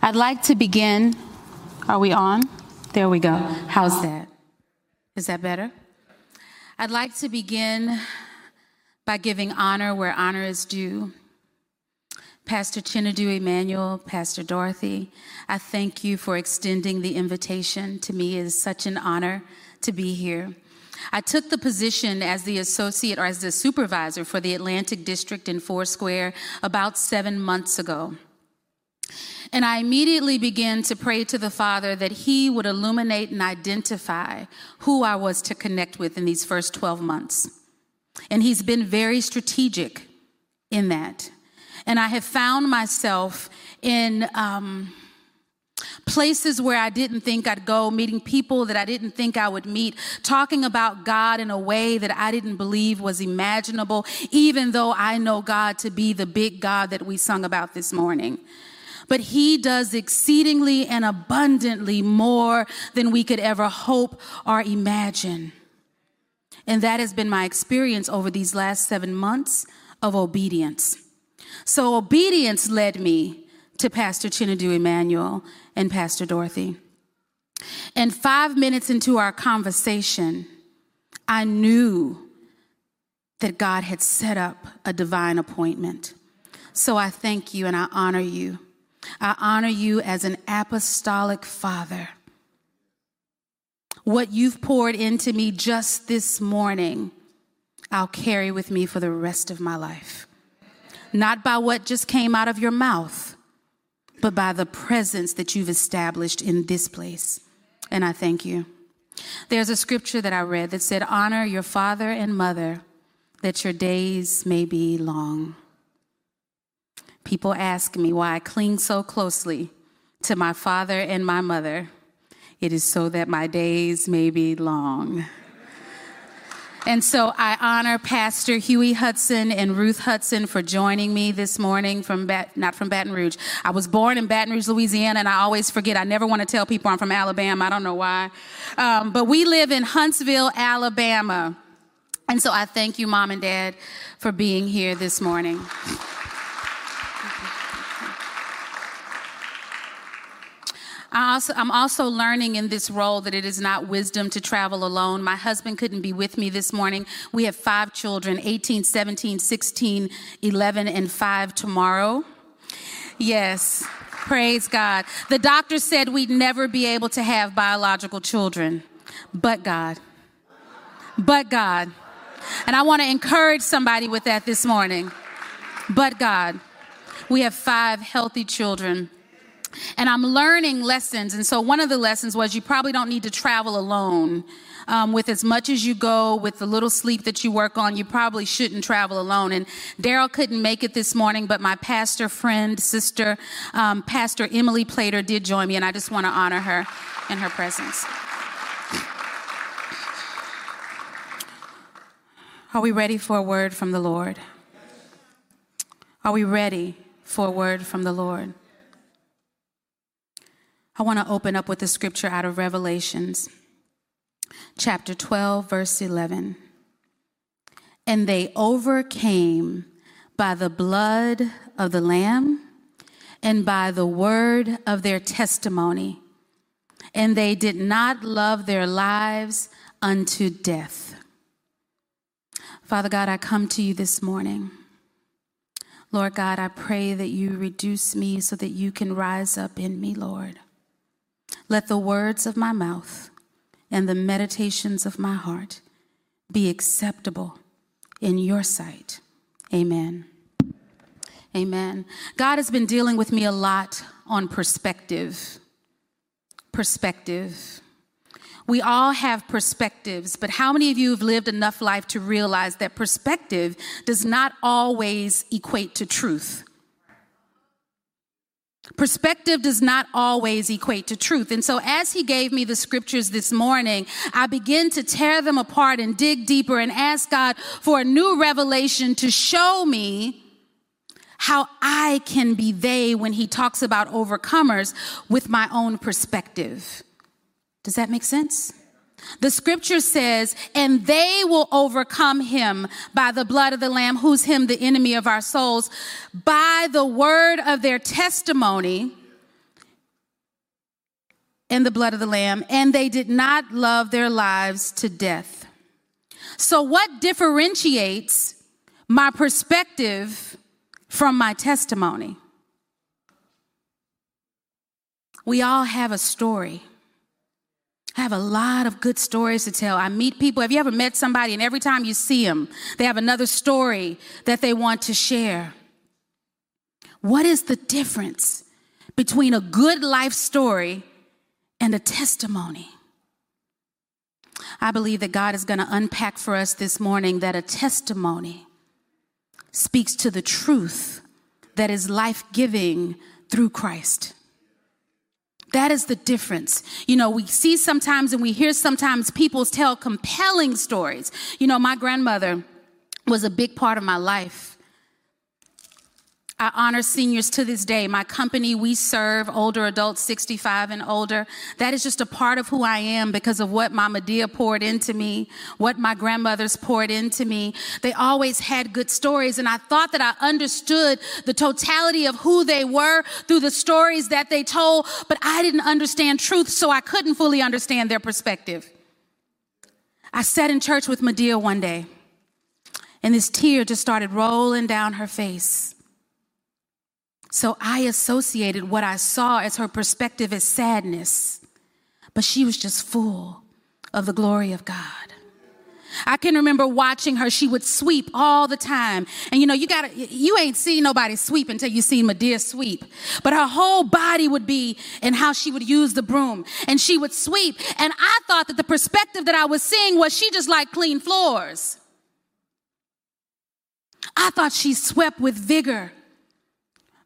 I'd like to begin. Are we on? There we go. How's that? Is that better? I'd like to begin by giving honor where honor is due. Pastor Chinedu Emmanuel, Pastor Dorothy, I thank you for extending the invitation. To me, it is such an honor to be here. I took the position as the associate or as the supervisor for the Atlantic District in Foursquare about seven months ago. And I immediately began to pray to the Father that He would illuminate and identify who I was to connect with in these first 12 months. And He's been very strategic in that. And I have found myself in um, places where I didn't think I'd go, meeting people that I didn't think I would meet, talking about God in a way that I didn't believe was imaginable, even though I know God to be the big God that we sung about this morning but he does exceedingly and abundantly more than we could ever hope or imagine. And that has been my experience over these last seven months of obedience. So obedience led me to Pastor Chinedu Emmanuel and Pastor Dorothy. And five minutes into our conversation, I knew that God had set up a divine appointment. So I thank you and I honor you. I honor you as an apostolic father. What you've poured into me just this morning, I'll carry with me for the rest of my life. Not by what just came out of your mouth, but by the presence that you've established in this place. And I thank you. There's a scripture that I read that said, Honor your father and mother, that your days may be long. People ask me why I cling so closely to my father and my mother. It is so that my days may be long. And so I honor Pastor Huey Hudson and Ruth Hudson for joining me this morning from Bat- not from Baton Rouge. I was born in Baton Rouge, Louisiana, and I always forget. I never want to tell people I'm from Alabama. I don't know why. Um, but we live in Huntsville, Alabama. And so I thank you, Mom and Dad, for being here this morning. I also, I'm also learning in this role that it is not wisdom to travel alone. My husband couldn't be with me this morning. We have five children 18, 17, 16, 11, and 5 tomorrow. Yes, praise God. The doctor said we'd never be able to have biological children, but God. But God. And I want to encourage somebody with that this morning. But God. We have five healthy children and I'm learning lessons. And so one of the lessons was you probably don't need to travel alone. Um, with as much as you go, with the little sleep that you work on, you probably shouldn't travel alone. And Daryl couldn't make it this morning, but my pastor friend, sister, um, Pastor Emily Plater did join me, and I just want to honor her in her presence. Are we ready for a word from the Lord? Are we ready for a word from the Lord? I want to open up with a scripture out of Revelations, chapter 12, verse 11. And they overcame by the blood of the Lamb and by the word of their testimony. And they did not love their lives unto death. Father God, I come to you this morning. Lord God, I pray that you reduce me so that you can rise up in me, Lord. Let the words of my mouth and the meditations of my heart be acceptable in your sight. Amen. Amen. God has been dealing with me a lot on perspective. Perspective. We all have perspectives, but how many of you have lived enough life to realize that perspective does not always equate to truth? Perspective does not always equate to truth. And so, as he gave me the scriptures this morning, I begin to tear them apart and dig deeper and ask God for a new revelation to show me how I can be they when he talks about overcomers with my own perspective. Does that make sense? The scripture says, and they will overcome him by the blood of the Lamb, who's him, the enemy of our souls, by the word of their testimony, and the blood of the Lamb, and they did not love their lives to death. So, what differentiates my perspective from my testimony? We all have a story. I have a lot of good stories to tell. I meet people. Have you ever met somebody and every time you see them, they have another story that they want to share? What is the difference between a good life story and a testimony? I believe that God is going to unpack for us this morning that a testimony speaks to the truth that is life giving through Christ. That is the difference. You know, we see sometimes and we hear sometimes people tell compelling stories. You know, my grandmother was a big part of my life. I honor seniors to this day. My company, we serve older adults 65 and older. That is just a part of who I am because of what Mama Dia poured into me, what my grandmothers poured into me. They always had good stories, and I thought that I understood the totality of who they were through the stories that they told, but I didn't understand truth, so I couldn't fully understand their perspective. I sat in church with Madea one day, and this tear just started rolling down her face. So I associated what I saw as her perspective as sadness, but she was just full of the glory of God. I can remember watching her. She would sweep all the time. And you know, you gotta, you ain't seen nobody sweep until you seen Madea sweep. But her whole body would be in how she would use the broom. And she would sweep. And I thought that the perspective that I was seeing was she just like clean floors. I thought she swept with vigor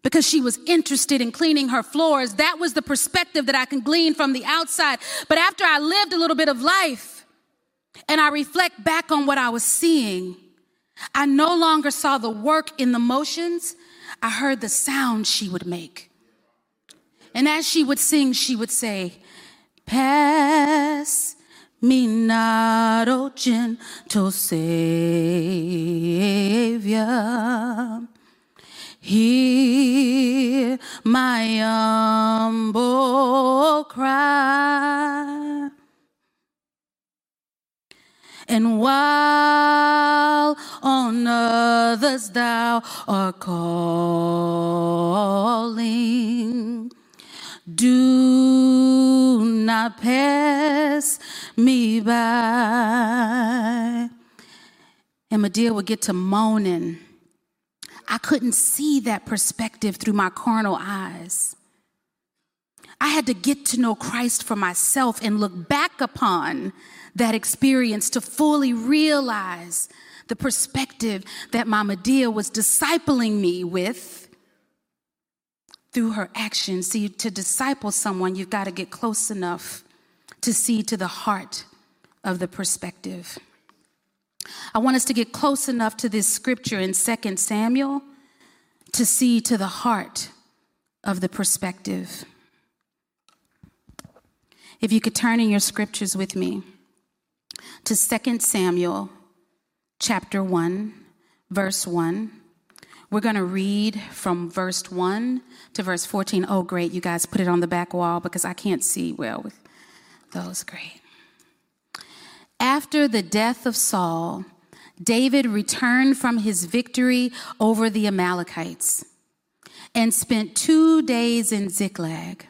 because she was interested in cleaning her floors. That was the perspective that I can glean from the outside. But after I lived a little bit of life and I reflect back on what I was seeing, I no longer saw the work in the motions. I heard the sound she would make. And as she would sing, she would say, Pass me not, O gentle Savior. Hear my humble cry. And while on others thou art calling, do not pass me by. And Madea would get to moaning I couldn't see that perspective through my carnal eyes. I had to get to know Christ for myself and look back upon that experience to fully realize the perspective that Mama Dia was discipling me with through her actions. See, to disciple someone, you've got to get close enough to see to the heart of the perspective. I want us to get close enough to this scripture in 2 Samuel to see to the heart of the perspective. If you could turn in your scriptures with me to 2 Samuel chapter 1, verse 1. We're going to read from verse 1 to verse 14. Oh, great. You guys put it on the back wall because I can't see well with those. Great. After the death of Saul, David returned from his victory over the Amalekites and spent two days in Ziklag.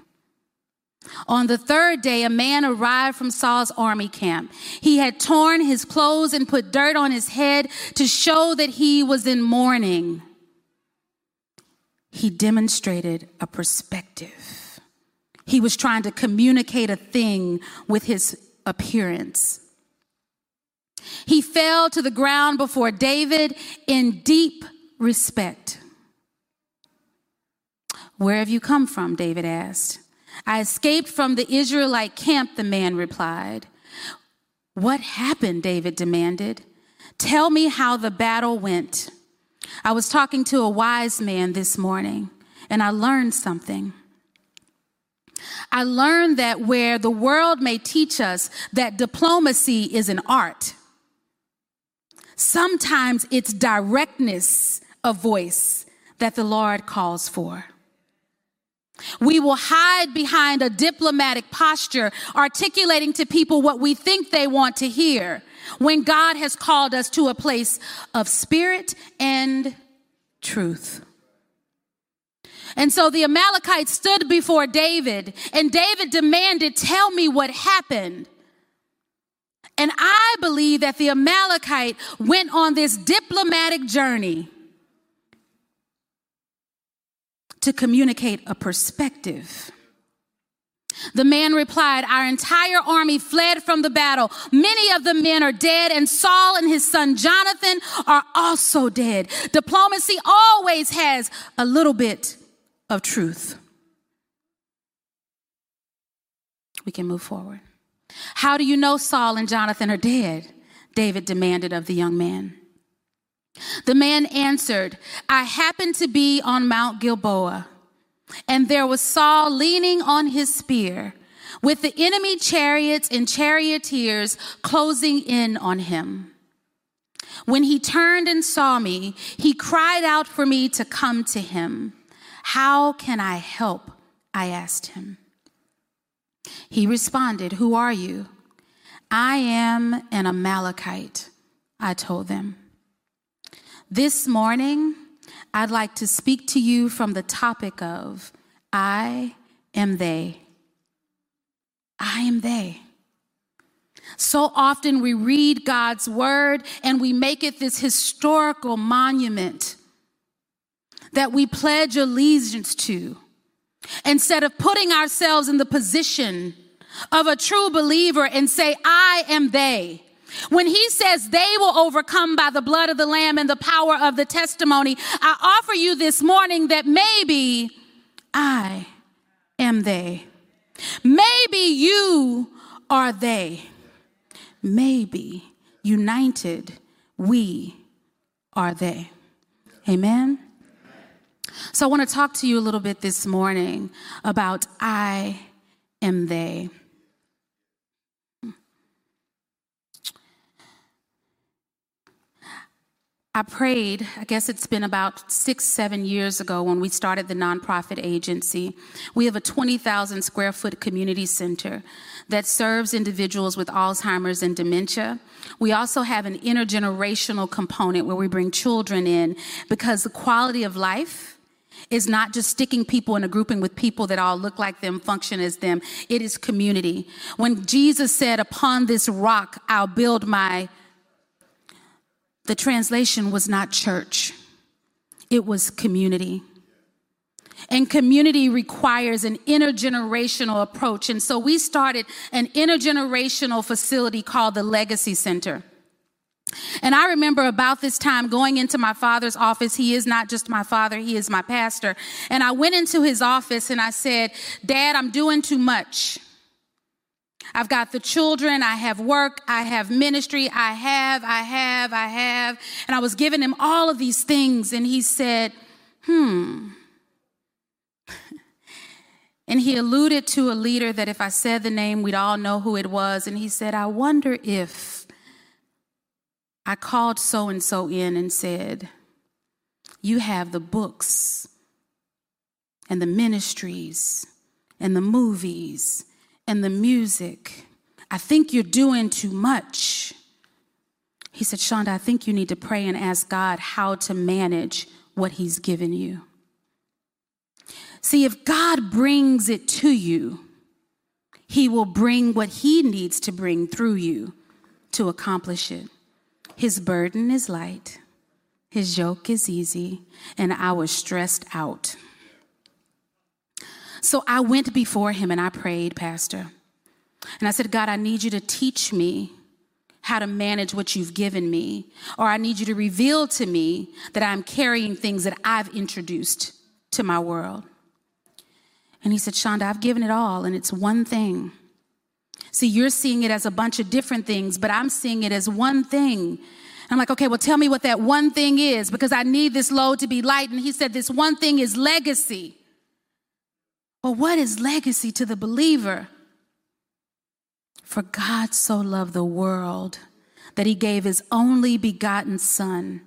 On the third day, a man arrived from Saul's army camp. He had torn his clothes and put dirt on his head to show that he was in mourning. He demonstrated a perspective. He was trying to communicate a thing with his appearance. He fell to the ground before David in deep respect. Where have you come from? David asked. I escaped from the Israelite camp, the man replied. What happened? David demanded. Tell me how the battle went. I was talking to a wise man this morning and I learned something. I learned that where the world may teach us that diplomacy is an art, Sometimes it's directness of voice that the Lord calls for. We will hide behind a diplomatic posture, articulating to people what we think they want to hear, when God has called us to a place of spirit and truth. And so the Amalekites stood before David, and David demanded, Tell me what happened. And I believe that the Amalekite went on this diplomatic journey to communicate a perspective. The man replied, Our entire army fled from the battle. Many of the men are dead, and Saul and his son Jonathan are also dead. Diplomacy always has a little bit of truth. We can move forward. How do you know Saul and Jonathan are dead? David demanded of the young man. The man answered, I happened to be on Mount Gilboa, and there was Saul leaning on his spear, with the enemy chariots and charioteers closing in on him. When he turned and saw me, he cried out for me to come to him. How can I help? I asked him. He responded, Who are you? I am an Amalekite, I told them. This morning, I'd like to speak to you from the topic of I am they. I am they. So often we read God's word and we make it this historical monument that we pledge allegiance to instead of putting ourselves in the position of a true believer and say, I am they. When he says they will overcome by the blood of the Lamb and the power of the testimony, I offer you this morning that maybe I am they. Maybe you are they. Maybe united we are they. Amen. So I want to talk to you a little bit this morning about I am they. I prayed, I guess it's been about six, seven years ago when we started the nonprofit agency. We have a 20,000 square foot community center that serves individuals with Alzheimer's and dementia. We also have an intergenerational component where we bring children in because the quality of life is not just sticking people in a grouping with people that all look like them, function as them. It is community. When Jesus said, Upon this rock, I'll build my the translation was not church, it was community. And community requires an intergenerational approach. And so we started an intergenerational facility called the Legacy Center. And I remember about this time going into my father's office. He is not just my father, he is my pastor. And I went into his office and I said, Dad, I'm doing too much. I've got the children, I have work, I have ministry, I have, I have, I have. And I was giving him all of these things, and he said, Hmm. and he alluded to a leader that if I said the name, we'd all know who it was. And he said, I wonder if I called so and so in and said, You have the books and the ministries and the movies and the music. I think you're doing too much. He said, Shonda, I think you need to pray and ask God how to manage what He's given you. See, if God brings it to you, He will bring what He needs to bring through you to accomplish it. His burden is light, His yoke is easy, and I was stressed out. So I went before him and I prayed, Pastor. And I said, God, I need you to teach me how to manage what you've given me, or I need you to reveal to me that I'm carrying things that I've introduced to my world. And he said, Shonda, I've given it all, and it's one thing. See, you're seeing it as a bunch of different things, but I'm seeing it as one thing. I'm like, okay, well, tell me what that one thing is because I need this load to be light. And he said, this one thing is legacy. Well, what is legacy to the believer? For God so loved the world that he gave his only begotten Son,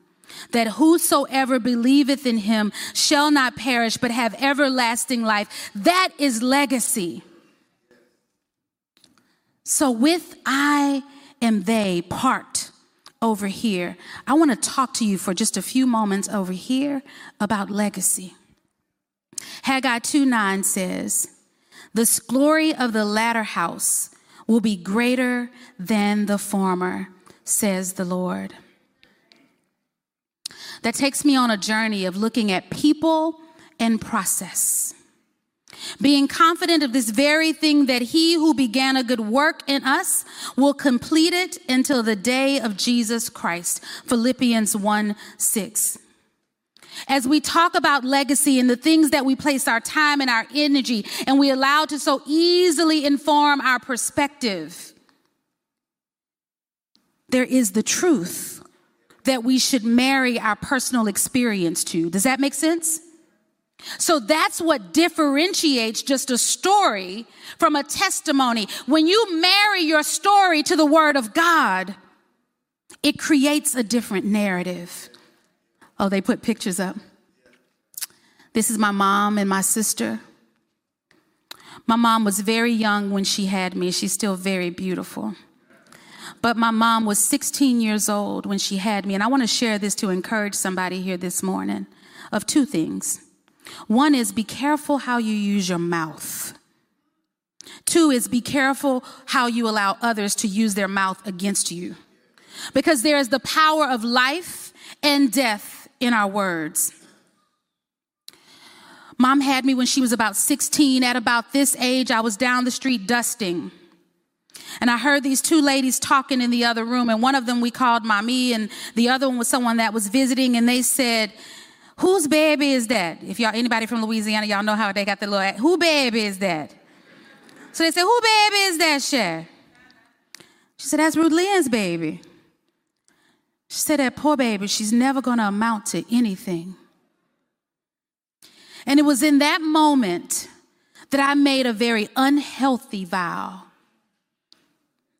that whosoever believeth in him shall not perish but have everlasting life. That is legacy. So, with I and they part over here, I want to talk to you for just a few moments over here about legacy. Haggai 2 9 says, The glory of the latter house will be greater than the former, says the Lord. That takes me on a journey of looking at people and process. Being confident of this very thing that he who began a good work in us will complete it until the day of Jesus Christ. Philippians 1 6. As we talk about legacy and the things that we place our time and our energy and we allow to so easily inform our perspective, there is the truth that we should marry our personal experience to. Does that make sense? So that's what differentiates just a story from a testimony. When you marry your story to the Word of God, it creates a different narrative. Oh, they put pictures up. This is my mom and my sister. My mom was very young when she had me. She's still very beautiful. But my mom was 16 years old when she had me. And I want to share this to encourage somebody here this morning of two things. One is be careful how you use your mouth. Two is be careful how you allow others to use their mouth against you. Because there is the power of life and death in our words. Mom had me when she was about 16. At about this age, I was down the street dusting. And I heard these two ladies talking in the other room, and one of them we called mommy, and the other one was someone that was visiting, and they said, Whose baby is that? If y'all, anybody from Louisiana, y'all know how they got the little, who baby is that? So they said, Who baby is that, Cher? She said, That's Ruth Lynn's baby. She said, That poor baby, she's never going to amount to anything. And it was in that moment that I made a very unhealthy vow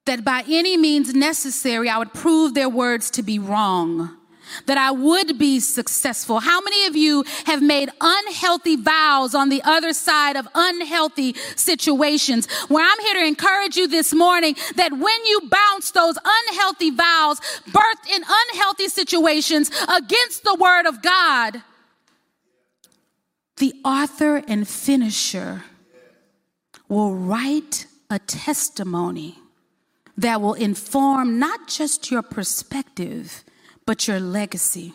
that by any means necessary, I would prove their words to be wrong that I would be successful. How many of you have made unhealthy vows on the other side of unhealthy situations? Where I'm here to encourage you this morning that when you bounce those unhealthy vows birthed in unhealthy situations against the word of God, the author and finisher will write a testimony that will inform not just your perspective, but your legacy.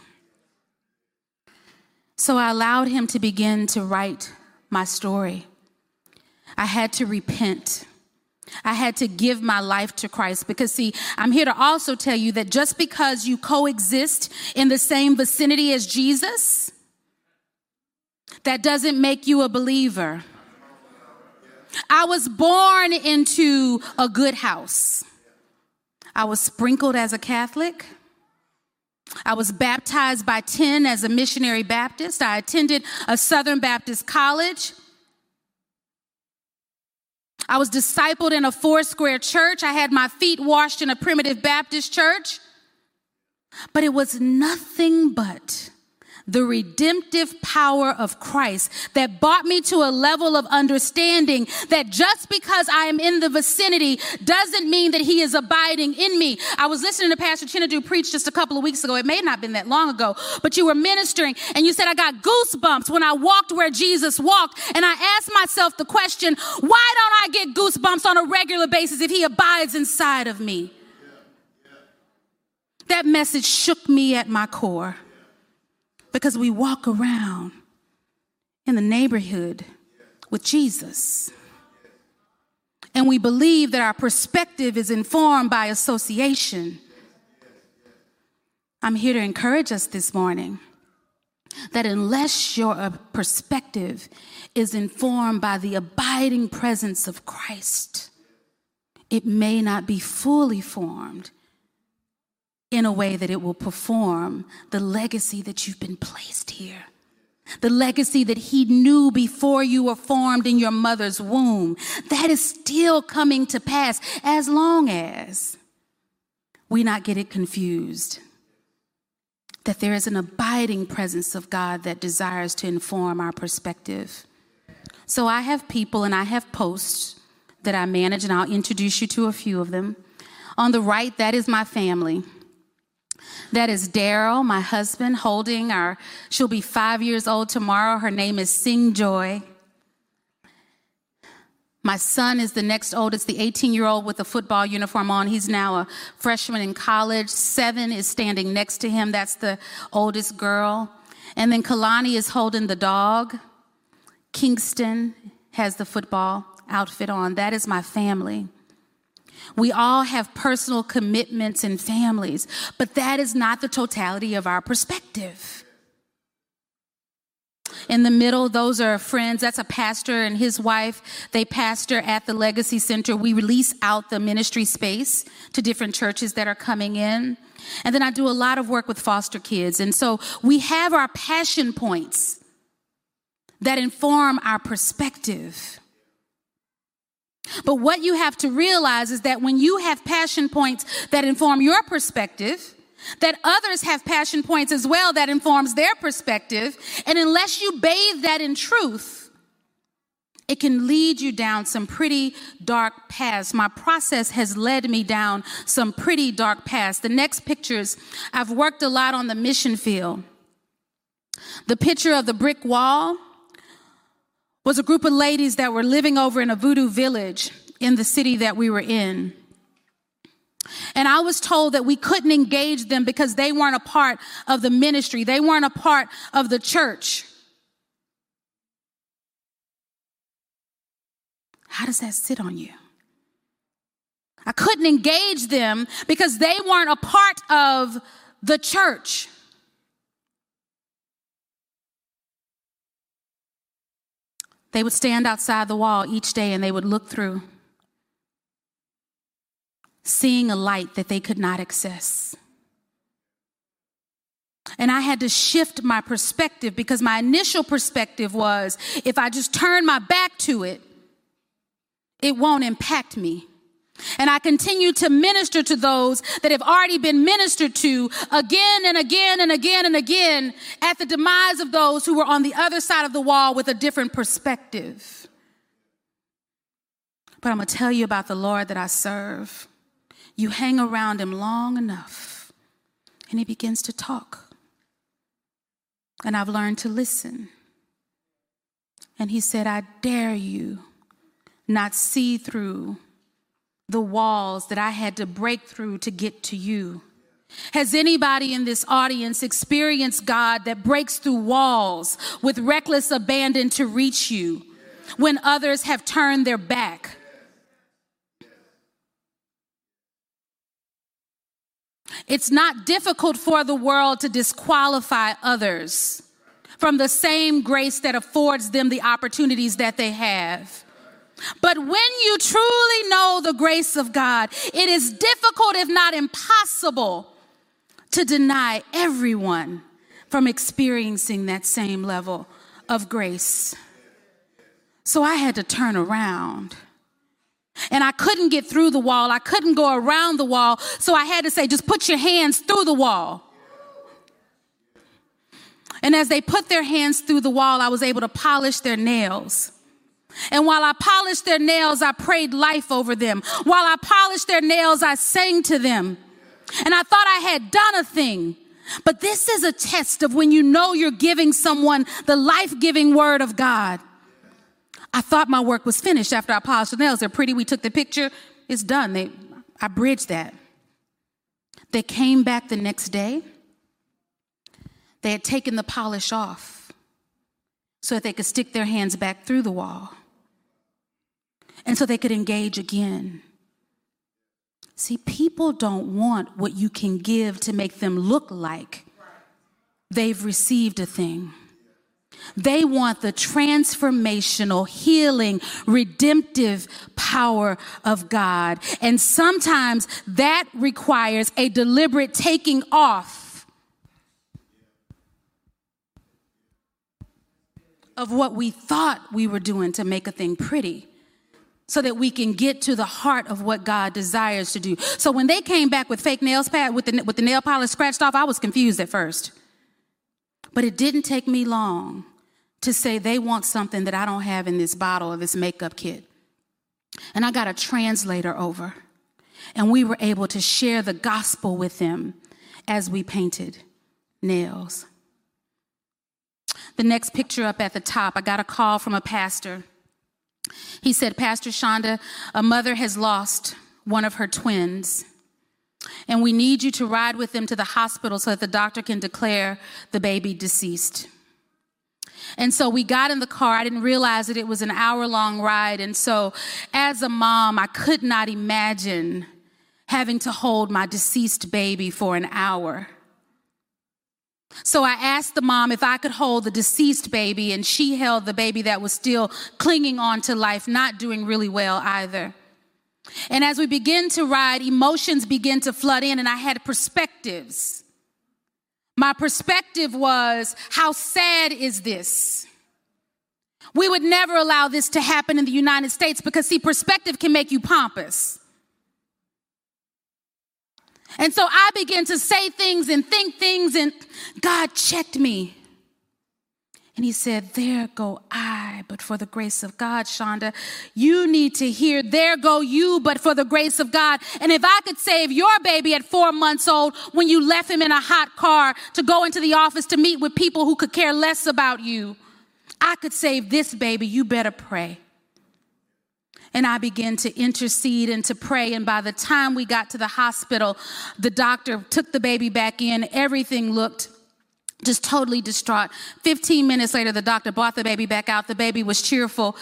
So I allowed him to begin to write my story. I had to repent. I had to give my life to Christ because, see, I'm here to also tell you that just because you coexist in the same vicinity as Jesus, that doesn't make you a believer. I was born into a good house. I was sprinkled as a Catholic. I was baptized by 10 as a missionary Baptist. I attended a Southern Baptist college. I was discipled in a four square church. I had my feet washed in a primitive Baptist church. But it was nothing but the redemptive power of Christ that brought me to a level of understanding that just because I am in the vicinity doesn't mean that he is abiding in me. I was listening to Pastor Chinedu preach just a couple of weeks ago. It may not have been that long ago, but you were ministering and you said, I got goosebumps when I walked where Jesus walked. And I asked myself the question, why don't I get goosebumps on a regular basis if he abides inside of me? That message shook me at my core because we walk around in the neighborhood with Jesus. And we believe that our perspective is informed by association. I'm here to encourage us this morning that unless your uh, perspective is informed by the abiding presence of Christ, it may not be fully formed in a way that it will perform the legacy that you've been placed here. The legacy that he knew before you were formed in your mother's womb. That is still coming to pass as long as we not get it confused. that there is an abiding presence of God that desires to inform our perspective. So I have people and I have posts that I manage, and I'll introduce you to a few of them. On the right, that is my family. That is Daryl, my husband, holding our, she'll be five years old tomorrow. Her name is Sing Joy. My son is the next oldest, the 18 year old with a football uniform on. He's now a freshman in college. Seven is standing next to him. That's the oldest girl. And then Kalani is holding the dog. Kingston has the football outfit on. That is my family. We all have personal commitments and families, but that is not the totality of our perspective. In the middle, those are friends. That's a pastor and his wife. They pastor at the Legacy Center. We release out the ministry space to different churches that are coming in. And then I do a lot of work with foster kids. And so we have our passion points that inform our perspective. But what you have to realize is that when you have passion points that inform your perspective, that others have passion points as well that informs their perspective, and unless you bathe that in truth, it can lead you down some pretty dark paths. My process has led me down some pretty dark paths. The next pictures, I've worked a lot on the mission field. The picture of the brick wall, was a group of ladies that were living over in a voodoo village in the city that we were in. And I was told that we couldn't engage them because they weren't a part of the ministry. They weren't a part of the church. How does that sit on you? I couldn't engage them because they weren't a part of the church. They would stand outside the wall each day and they would look through, seeing a light that they could not access. And I had to shift my perspective because my initial perspective was if I just turn my back to it, it won't impact me. And I continue to minister to those that have already been ministered to again and again and again and again at the demise of those who were on the other side of the wall with a different perspective. But I'm going to tell you about the Lord that I serve. You hang around him long enough, and he begins to talk. And I've learned to listen. And he said, I dare you not see through the walls that I had to break through to get to you. Has anybody in this audience experienced God that breaks through walls with reckless abandon to reach you when others have turned their back? It's not difficult for the world to disqualify others from the same grace that affords them the opportunities that they have. But when you truly know the grace of God, it is difficult, if not impossible, to deny everyone from experiencing that same level of grace. So I had to turn around. And I couldn't get through the wall. I couldn't go around the wall. So I had to say, just put your hands through the wall. And as they put their hands through the wall, I was able to polish their nails. And while I polished their nails, I prayed life over them. While I polished their nails, I sang to them. And I thought I had done a thing. But this is a test of when you know you're giving someone the life giving word of God. I thought my work was finished after I polished the nails. They're pretty. We took the picture. It's done. They, I bridged that. They came back the next day. They had taken the polish off so that they could stick their hands back through the wall and so they could engage again. See, people don't want what you can give to make them look like they've received a thing. They want the transformational, healing, redemptive power of God. And sometimes that requires a deliberate taking off of what we thought we were doing to make a thing pretty so that we can get to the heart of what God desires to do. So when they came back with fake nails pad with the, with the nail polish scratched off, I was confused at first. But it didn't take me long to say they want something that I don't have in this bottle of this makeup kit. And I got a translator over, and we were able to share the gospel with them as we painted nails. The next picture up at the top, I got a call from a pastor he said, Pastor Shonda, a mother has lost one of her twins, and we need you to ride with them to the hospital so that the doctor can declare the baby deceased. And so we got in the car. I didn't realize that it was an hour long ride. And so, as a mom, I could not imagine having to hold my deceased baby for an hour. So I asked the mom if I could hold the deceased baby, and she held the baby that was still clinging on to life, not doing really well either. And as we begin to ride, emotions begin to flood in, and I had perspectives. My perspective was, how sad is this? We would never allow this to happen in the United States because, see, perspective can make you pompous. And so I began to say things and think things, and God checked me. And he said, There go I, but for the grace of God, Shonda, you need to hear, There go you, but for the grace of God. And if I could save your baby at four months old when you left him in a hot car to go into the office to meet with people who could care less about you, I could save this baby. You better pray. And I began to intercede and to pray. And by the time we got to the hospital, the doctor took the baby back in. Everything looked just totally distraught. 15 minutes later, the doctor brought the baby back out. The baby was cheerful.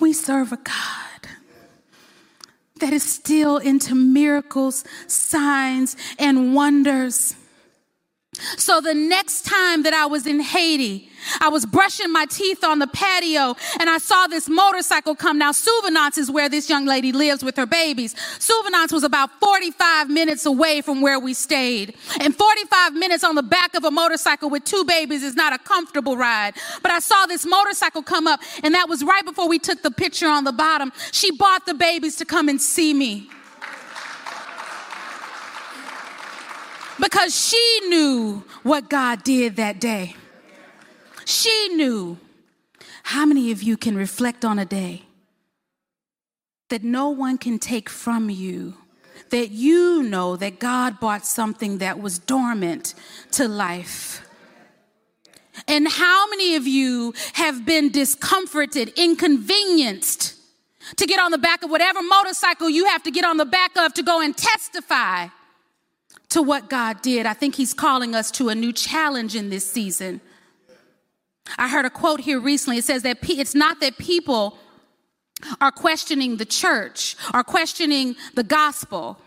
We serve a God that is still into miracles, signs, and wonders. So the next time that I was in Haiti, I was brushing my teeth on the patio and I saw this motorcycle come. Now, Souvenance is where this young lady lives with her babies. Souvenance was about 45 minutes away from where we stayed. And 45 minutes on the back of a motorcycle with two babies is not a comfortable ride. But I saw this motorcycle come up and that was right before we took the picture on the bottom. She bought the babies to come and see me. Because she knew what God did that day. She knew. How many of you can reflect on a day that no one can take from you? That you know that God brought something that was dormant to life. And how many of you have been discomforted, inconvenienced to get on the back of whatever motorcycle you have to get on the back of to go and testify to what God did. I think He's calling us to a new challenge in this season. I heard a quote here recently. It says that it's not that people are questioning the church, are questioning the gospel.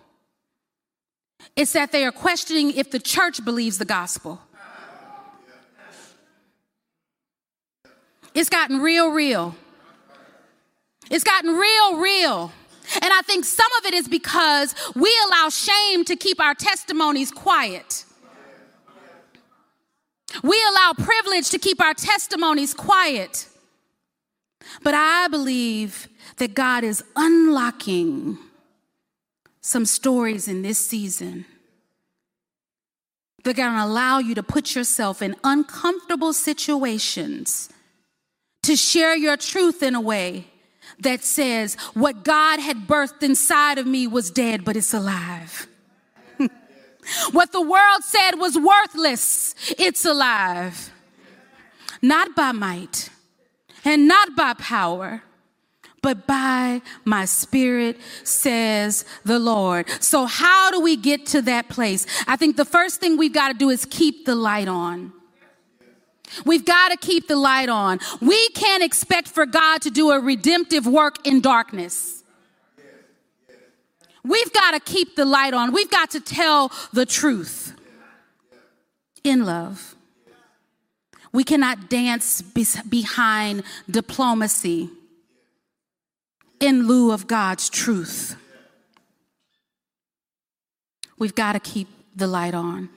It's that they are questioning if the church believes the gospel. It's gotten real, real. It's gotten real, real. And I think some of it is because we allow shame to keep our testimonies quiet. We allow privilege to keep our testimonies quiet. But I believe that God is unlocking some stories in this season. They're going to allow you to put yourself in uncomfortable situations to share your truth in a way that says, What God had birthed inside of me was dead, but it's alive. what the world said was worthless, it's alive. Not by might and not by power, but by my spirit, says the Lord. So, how do we get to that place? I think the first thing we've got to do is keep the light on. We've got to keep the light on. We can't expect for God to do a redemptive work in darkness. We've got to keep the light on. We've got to tell the truth in love. We cannot dance behind diplomacy in lieu of God's truth. We've got to keep the light on.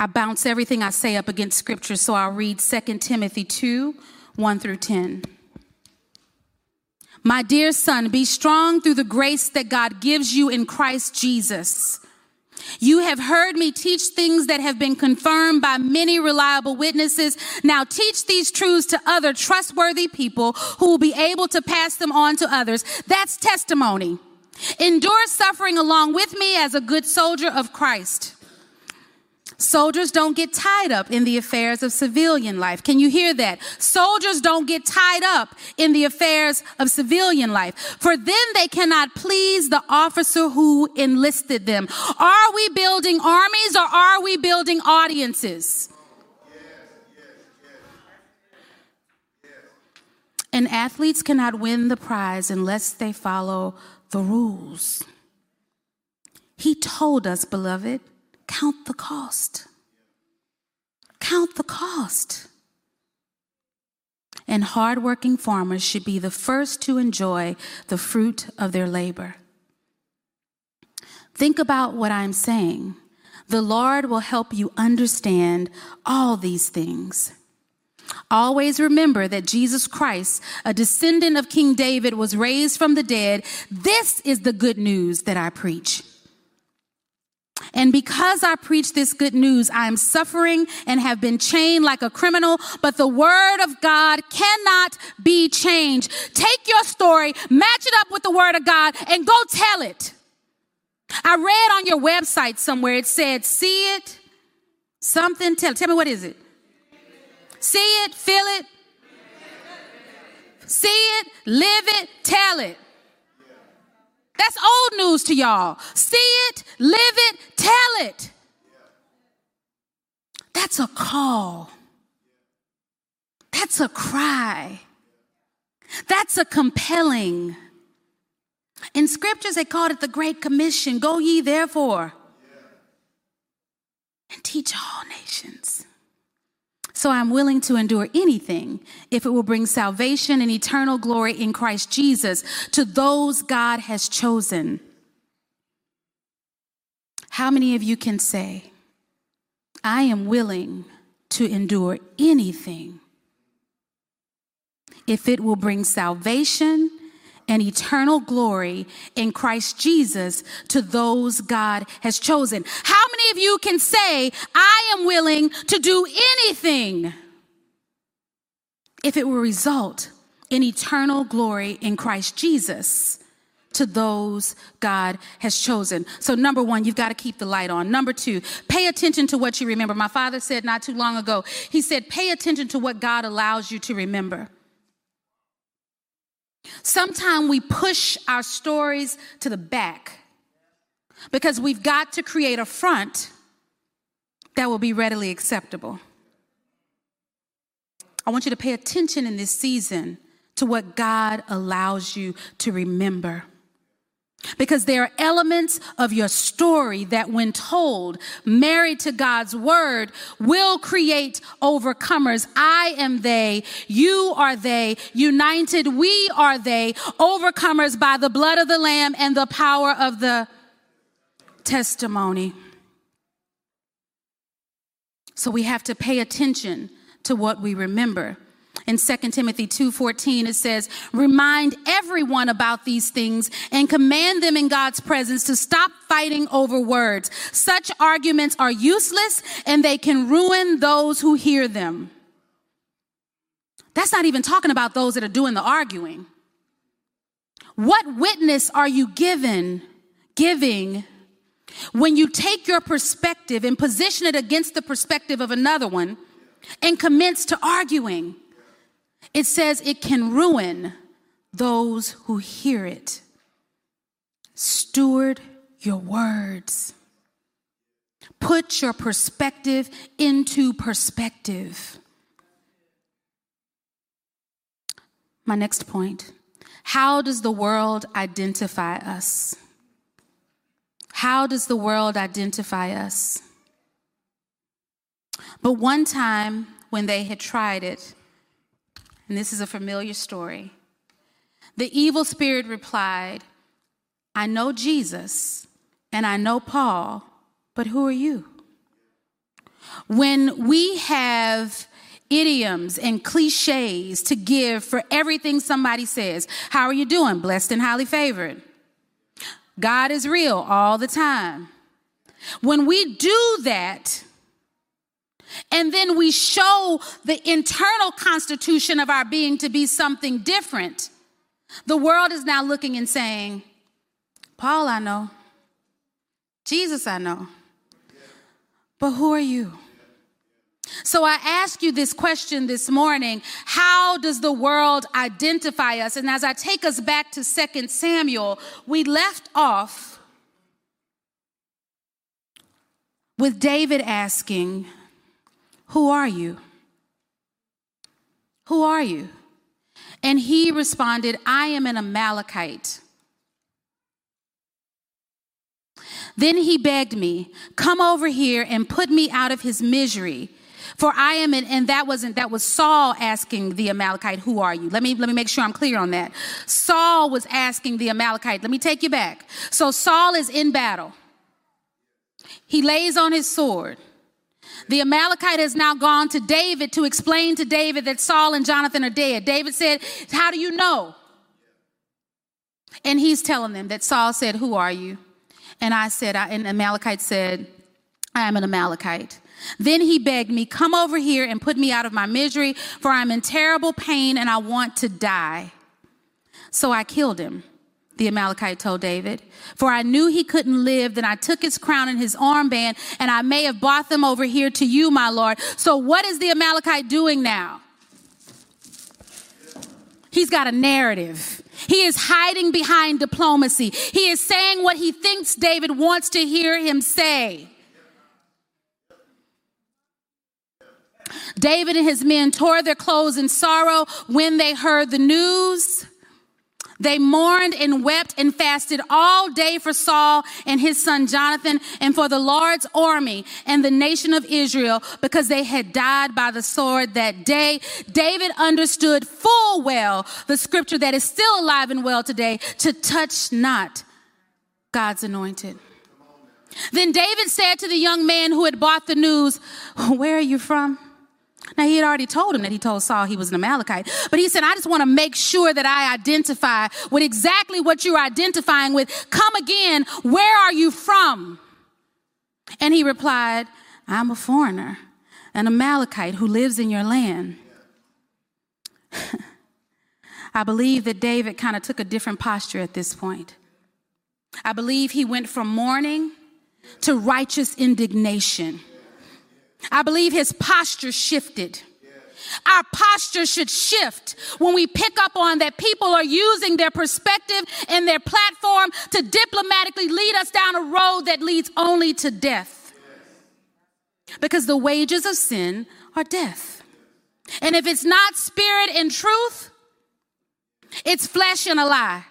I bounce everything I say up against scripture, so I'll read 2 Timothy 2 1 through 10. My dear son, be strong through the grace that God gives you in Christ Jesus. You have heard me teach things that have been confirmed by many reliable witnesses. Now teach these truths to other trustworthy people who will be able to pass them on to others. That's testimony. Endure suffering along with me as a good soldier of Christ. Soldiers don't get tied up in the affairs of civilian life. Can you hear that? Soldiers don't get tied up in the affairs of civilian life, for then they cannot please the officer who enlisted them. Are we building armies or are we building audiences? And athletes cannot win the prize unless they follow the rules. He told us, beloved, Count the cost. Count the cost. And hardworking farmers should be the first to enjoy the fruit of their labor. Think about what I'm saying. The Lord will help you understand all these things. Always remember that Jesus Christ, a descendant of King David, was raised from the dead. This is the good news that I preach. And because I preach this good news, I am suffering and have been chained like a criminal, but the word of God cannot be changed. Take your story, match it up with the word of God, and go tell it. I read on your website somewhere, it said, see it, something, tell, tell me what is it? See it, feel it, see it, live it, tell it. That's old news to y'all. See it, live it, tell it. That's a call. That's a cry. That's a compelling. In scriptures, they called it the Great Commission Go ye therefore and teach all nations. So I'm willing to endure anything if it will bring salvation and eternal glory in Christ Jesus to those God has chosen. How many of you can say, I am willing to endure anything if it will bring salvation and eternal glory in Christ Jesus to those God has chosen. How many of you can say, I am willing to do anything if it will result in eternal glory in Christ Jesus? to those God has chosen. So, number one, you've got to keep the light on. Number two, pay attention to what you remember. My father said not too long ago, he said, pay attention to what God allows you to remember. Sometimes we push our stories to the back because we've got to create a front that will be readily acceptable. I want you to pay attention in this season to what God allows you to remember. Because there are elements of your story that, when told, married to God's word, will create overcomers. I am they, you are they, united we are they, overcomers by the blood of the Lamb and the power of the testimony. So we have to pay attention to what we remember. In 2 Timothy 2:14 it says, "Remind everyone about these things and command them in God's presence to stop fighting over words. Such arguments are useless and they can ruin those who hear them." That's not even talking about those that are doing the arguing. What witness are you given giving when you take your perspective and position it against the perspective of another one and commence to arguing? It says it can ruin those who hear it. Steward your words. Put your perspective into perspective. My next point How does the world identify us? How does the world identify us? But one time when they had tried it, and this is a familiar story. The evil spirit replied, I know Jesus and I know Paul, but who are you? when we have idioms and cliches to give for everything somebody says. How are you doing? Blessed and highly favored. God is real all the time. When we do that, and then we show the internal constitution of our being to be something different, the world is now looking and saying, Paul, I know. Jesus, I know. But who are you? So I ask you this question this morning How does the world identify us? And as I take us back to 2 Samuel, we left off with David asking, Who are you? Who are you? And he responded, I am an Amalekite. Then he begged me, Come over here and put me out of his misery. For I am an, and that wasn't, that was Saul asking the Amalekite, Who are you? Let me, let me make sure I'm clear on that. Saul was asking the Amalekite, Let me take you back. So Saul is in battle. He lays on his sword. The Amalekite has now gone to David to explain to David that Saul and Jonathan are dead. David said, How do you know? And he's telling them that Saul said, Who are you? And I said, I, and Amalekite said, I am an Amalekite. Then he begged me, Come over here and put me out of my misery, for I'm in terrible pain and I want to die. So I killed him, the Amalekite told David. For I knew he couldn't live. Then I took his crown and his armband, and I may have brought them over here to you, my Lord. So what is the Amalekite doing now? He's got a narrative. He is hiding behind diplomacy. He is saying what he thinks David wants to hear him say. David and his men tore their clothes in sorrow when they heard the news. They mourned and wept and fasted all day for Saul and his son Jonathan and for the Lord's army and the nation of Israel because they had died by the sword that day. David understood full well the scripture that is still alive and well today to touch not God's anointed. Then David said to the young man who had bought the news, Where are you from? Now, he had already told him that he told Saul he was an Amalekite, but he said, I just want to make sure that I identify with exactly what you're identifying with. Come again, where are you from? And he replied, I'm a foreigner, an Amalekite who lives in your land. I believe that David kind of took a different posture at this point. I believe he went from mourning to righteous indignation. I believe his posture shifted. Our posture should shift when we pick up on that people are using their perspective and their platform to diplomatically lead us down a road that leads only to death. Because the wages of sin are death. And if it's not spirit and truth, it's flesh and a lie.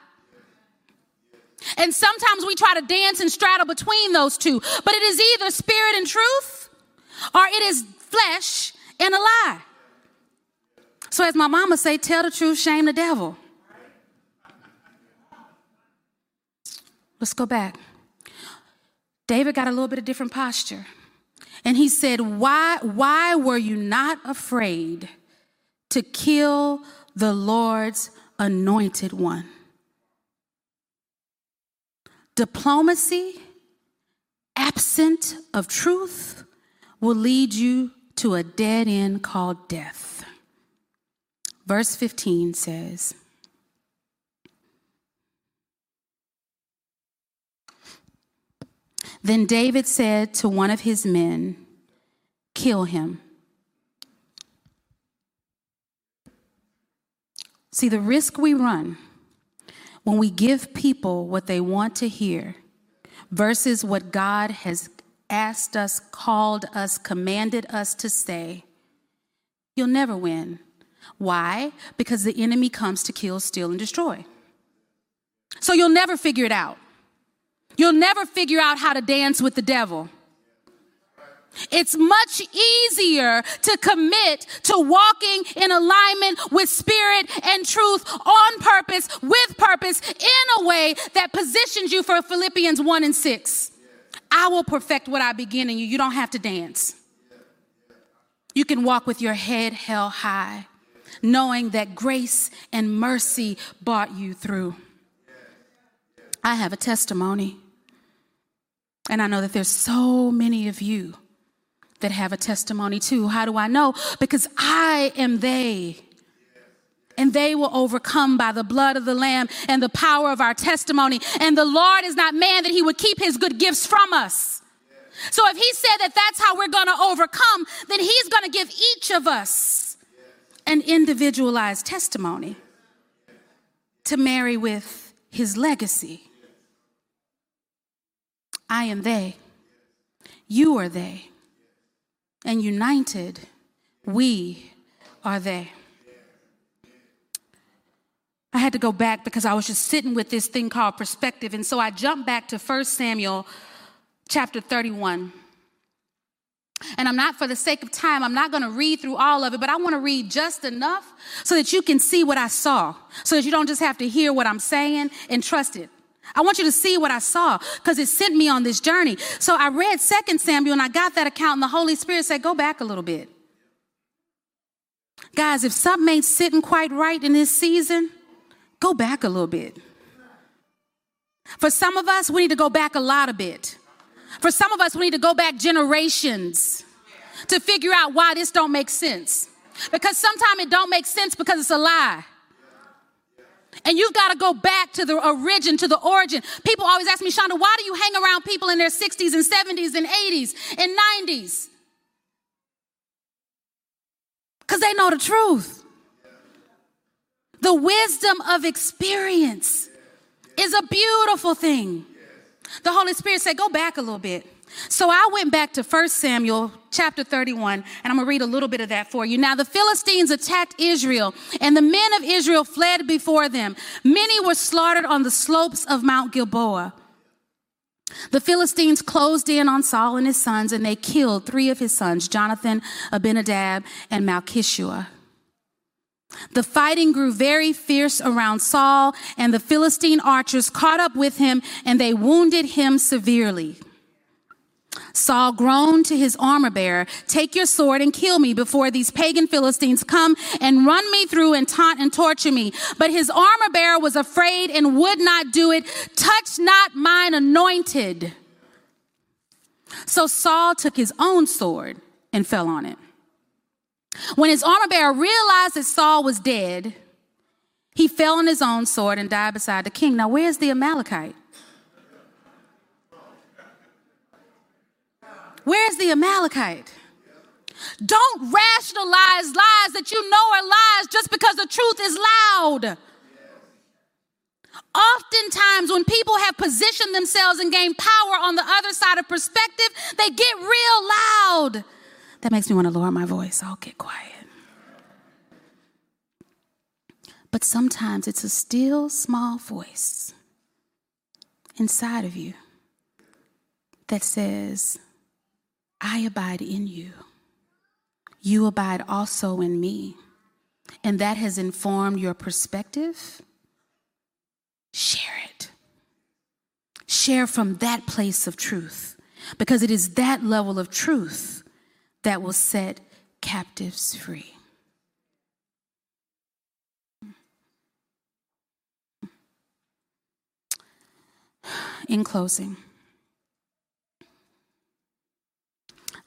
And sometimes we try to dance and straddle between those two, but it is either spirit and truth or it is flesh and a lie. So, as my mama say, tell the truth, shame the devil. Let's go back. David got a little bit of different posture. And he said, Why, why were you not afraid to kill the Lord's anointed one? Diplomacy, absent of truth, will lead you to a dead end called death. Verse 15 says, Then David said to one of his men, Kill him. See, the risk we run when we give people what they want to hear versus what God has asked us, called us, commanded us to say, you'll never win. Why? Because the enemy comes to kill, steal, and destroy. So you'll never figure it out. You'll never figure out how to dance with the devil. It's much easier to commit to walking in alignment with spirit and truth on purpose, with purpose, in a way that positions you for Philippians 1 and 6. I will perfect what I begin in you. You don't have to dance. You can walk with your head held high, knowing that grace and mercy brought you through. I have a testimony. And I know that there's so many of you that have a testimony too. How do I know? Because I am they. And they will overcome by the blood of the Lamb and the power of our testimony. And the Lord is not man that he would keep his good gifts from us. So if he said that that's how we're going to overcome, then he's going to give each of us an individualized testimony to marry with his legacy. I am they. You are they. And united, we are they. Had to go back because I was just sitting with this thing called perspective. And so I jumped back to 1 Samuel chapter 31. And I'm not, for the sake of time, I'm not going to read through all of it, but I want to read just enough so that you can see what I saw, so that you don't just have to hear what I'm saying and trust it. I want you to see what I saw because it sent me on this journey. So I read Second Samuel and I got that account, and the Holy Spirit said, Go back a little bit. Guys, if something ain't sitting quite right in this season, go back a little bit. For some of us, we need to go back a lot a bit. For some of us, we need to go back generations to figure out why this don't make sense. Because sometimes it don't make sense because it's a lie. And you've got to go back to the origin, to the origin. People always ask me, Shonda, why do you hang around people in their 60s and 70s and 80s and 90s? Because they know the truth. The wisdom of experience is a beautiful thing. The Holy Spirit said, go back a little bit. So I went back to 1 Samuel chapter 31, and I'm gonna read a little bit of that for you. Now, the Philistines attacked Israel, and the men of Israel fled before them. Many were slaughtered on the slopes of Mount Gilboa. The Philistines closed in on Saul and his sons, and they killed three of his sons, Jonathan, Abinadab, and Malchishua. The fighting grew very fierce around Saul, and the Philistine archers caught up with him, and they wounded him severely. Saul groaned to his armor bearer, Take your sword and kill me before these pagan Philistines come and run me through and taunt and torture me. But his armor bearer was afraid and would not do it. Touch not mine anointed. So Saul took his own sword and fell on it. When his armor bearer realized that Saul was dead, he fell on his own sword and died beside the king. Now, where's the Amalekite? Where's the Amalekite? Don't rationalize lies that you know are lies just because the truth is loud. Oftentimes, when people have positioned themselves and gained power on the other side of perspective, they get real loud. That makes me want to lower my voice. I'll get quiet. But sometimes it's a still small voice inside of you that says, I abide in you. You abide also in me. And that has informed your perspective. Share it. Share from that place of truth because it is that level of truth that will set captives free. In closing,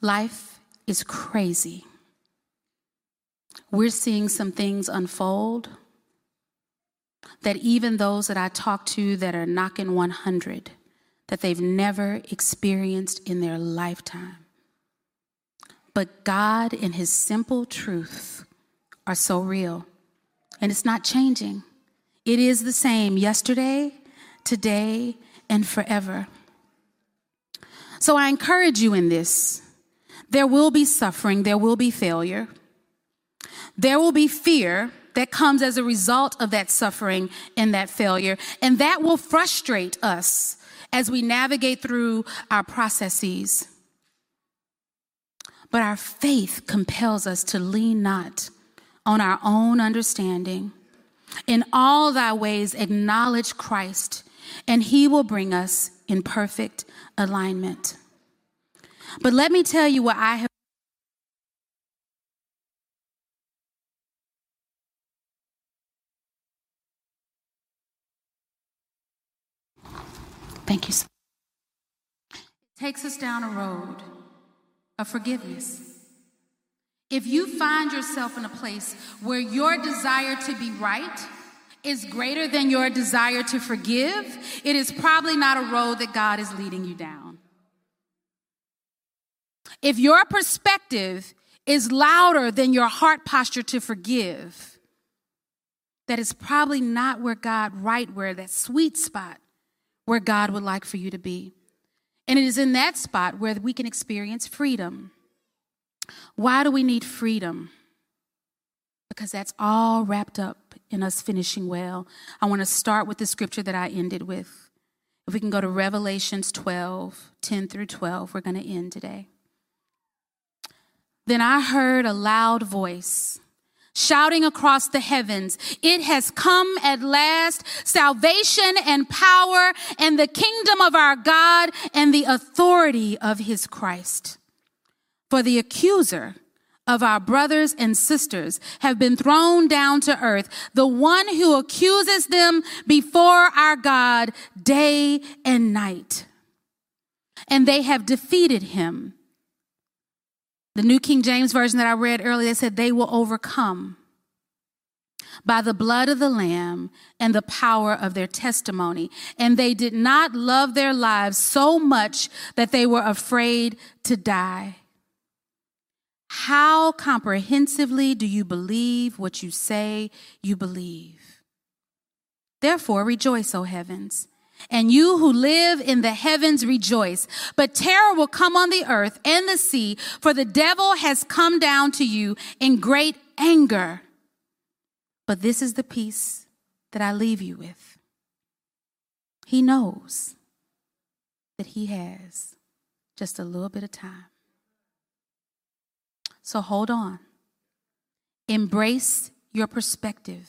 life is crazy. We're seeing some things unfold that even those that I talk to that are knocking 100, that they've never experienced in their lifetime. But God and His simple truth are so real. And it's not changing. It is the same yesterday, today, and forever. So I encourage you in this. There will be suffering, there will be failure, there will be fear that comes as a result of that suffering and that failure, and that will frustrate us as we navigate through our processes. But our faith compels us to lean not on our own understanding. In all thy ways, acknowledge Christ, and he will bring us in perfect alignment. But let me tell you what I have. Thank you. It takes us down a road of forgiveness. If you find yourself in a place where your desire to be right is greater than your desire to forgive, it is probably not a road that God is leading you down. If your perspective is louder than your heart posture to forgive, that is probably not where God, right where that sweet spot where God would like for you to be. And it is in that spot where we can experience freedom. Why do we need freedom? Because that's all wrapped up in us finishing well. I want to start with the scripture that I ended with. If we can go to Revelations 12, 10 through 12, we're going to end today. Then I heard a loud voice shouting across the heavens, It has come at last, salvation and power and the kingdom of our God and the authority of his Christ. For the accuser of our brothers and sisters have been thrown down to earth, the one who accuses them before our God day and night. And they have defeated him the New King James Version that I read earlier said, They will overcome by the blood of the Lamb and the power of their testimony. And they did not love their lives so much that they were afraid to die. How comprehensively do you believe what you say you believe? Therefore, rejoice, O heavens and you who live in the heavens rejoice. But terror will come on the earth and the sea, for the devil has come down to you in great anger. But this is the peace that I leave you with. He knows that he has just a little bit of time. So hold on. Embrace your perspective.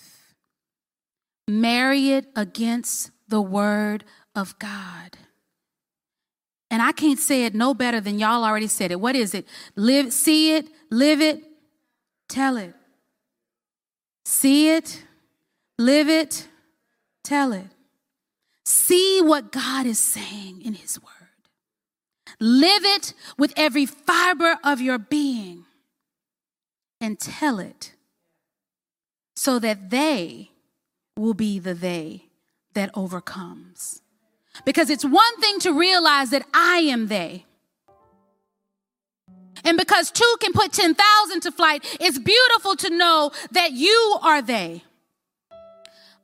Marry it against the word of God. And I can't say it no better than y'all already said it. What is it? Live, see it, live it, tell it. See it, live it, tell it. See what God is saying in His Word. Live it with every fiber of your being and tell it so that they will be the they that overcomes. Because it's one thing to realize that I am they. And because two can put 10,000 to flight, it's beautiful to know that you are they.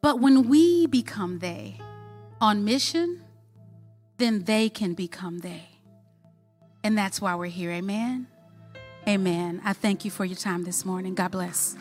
But when we become they on mission, then they can become they. And that's why we're here. Amen. Amen. I thank you for your time this morning. God bless.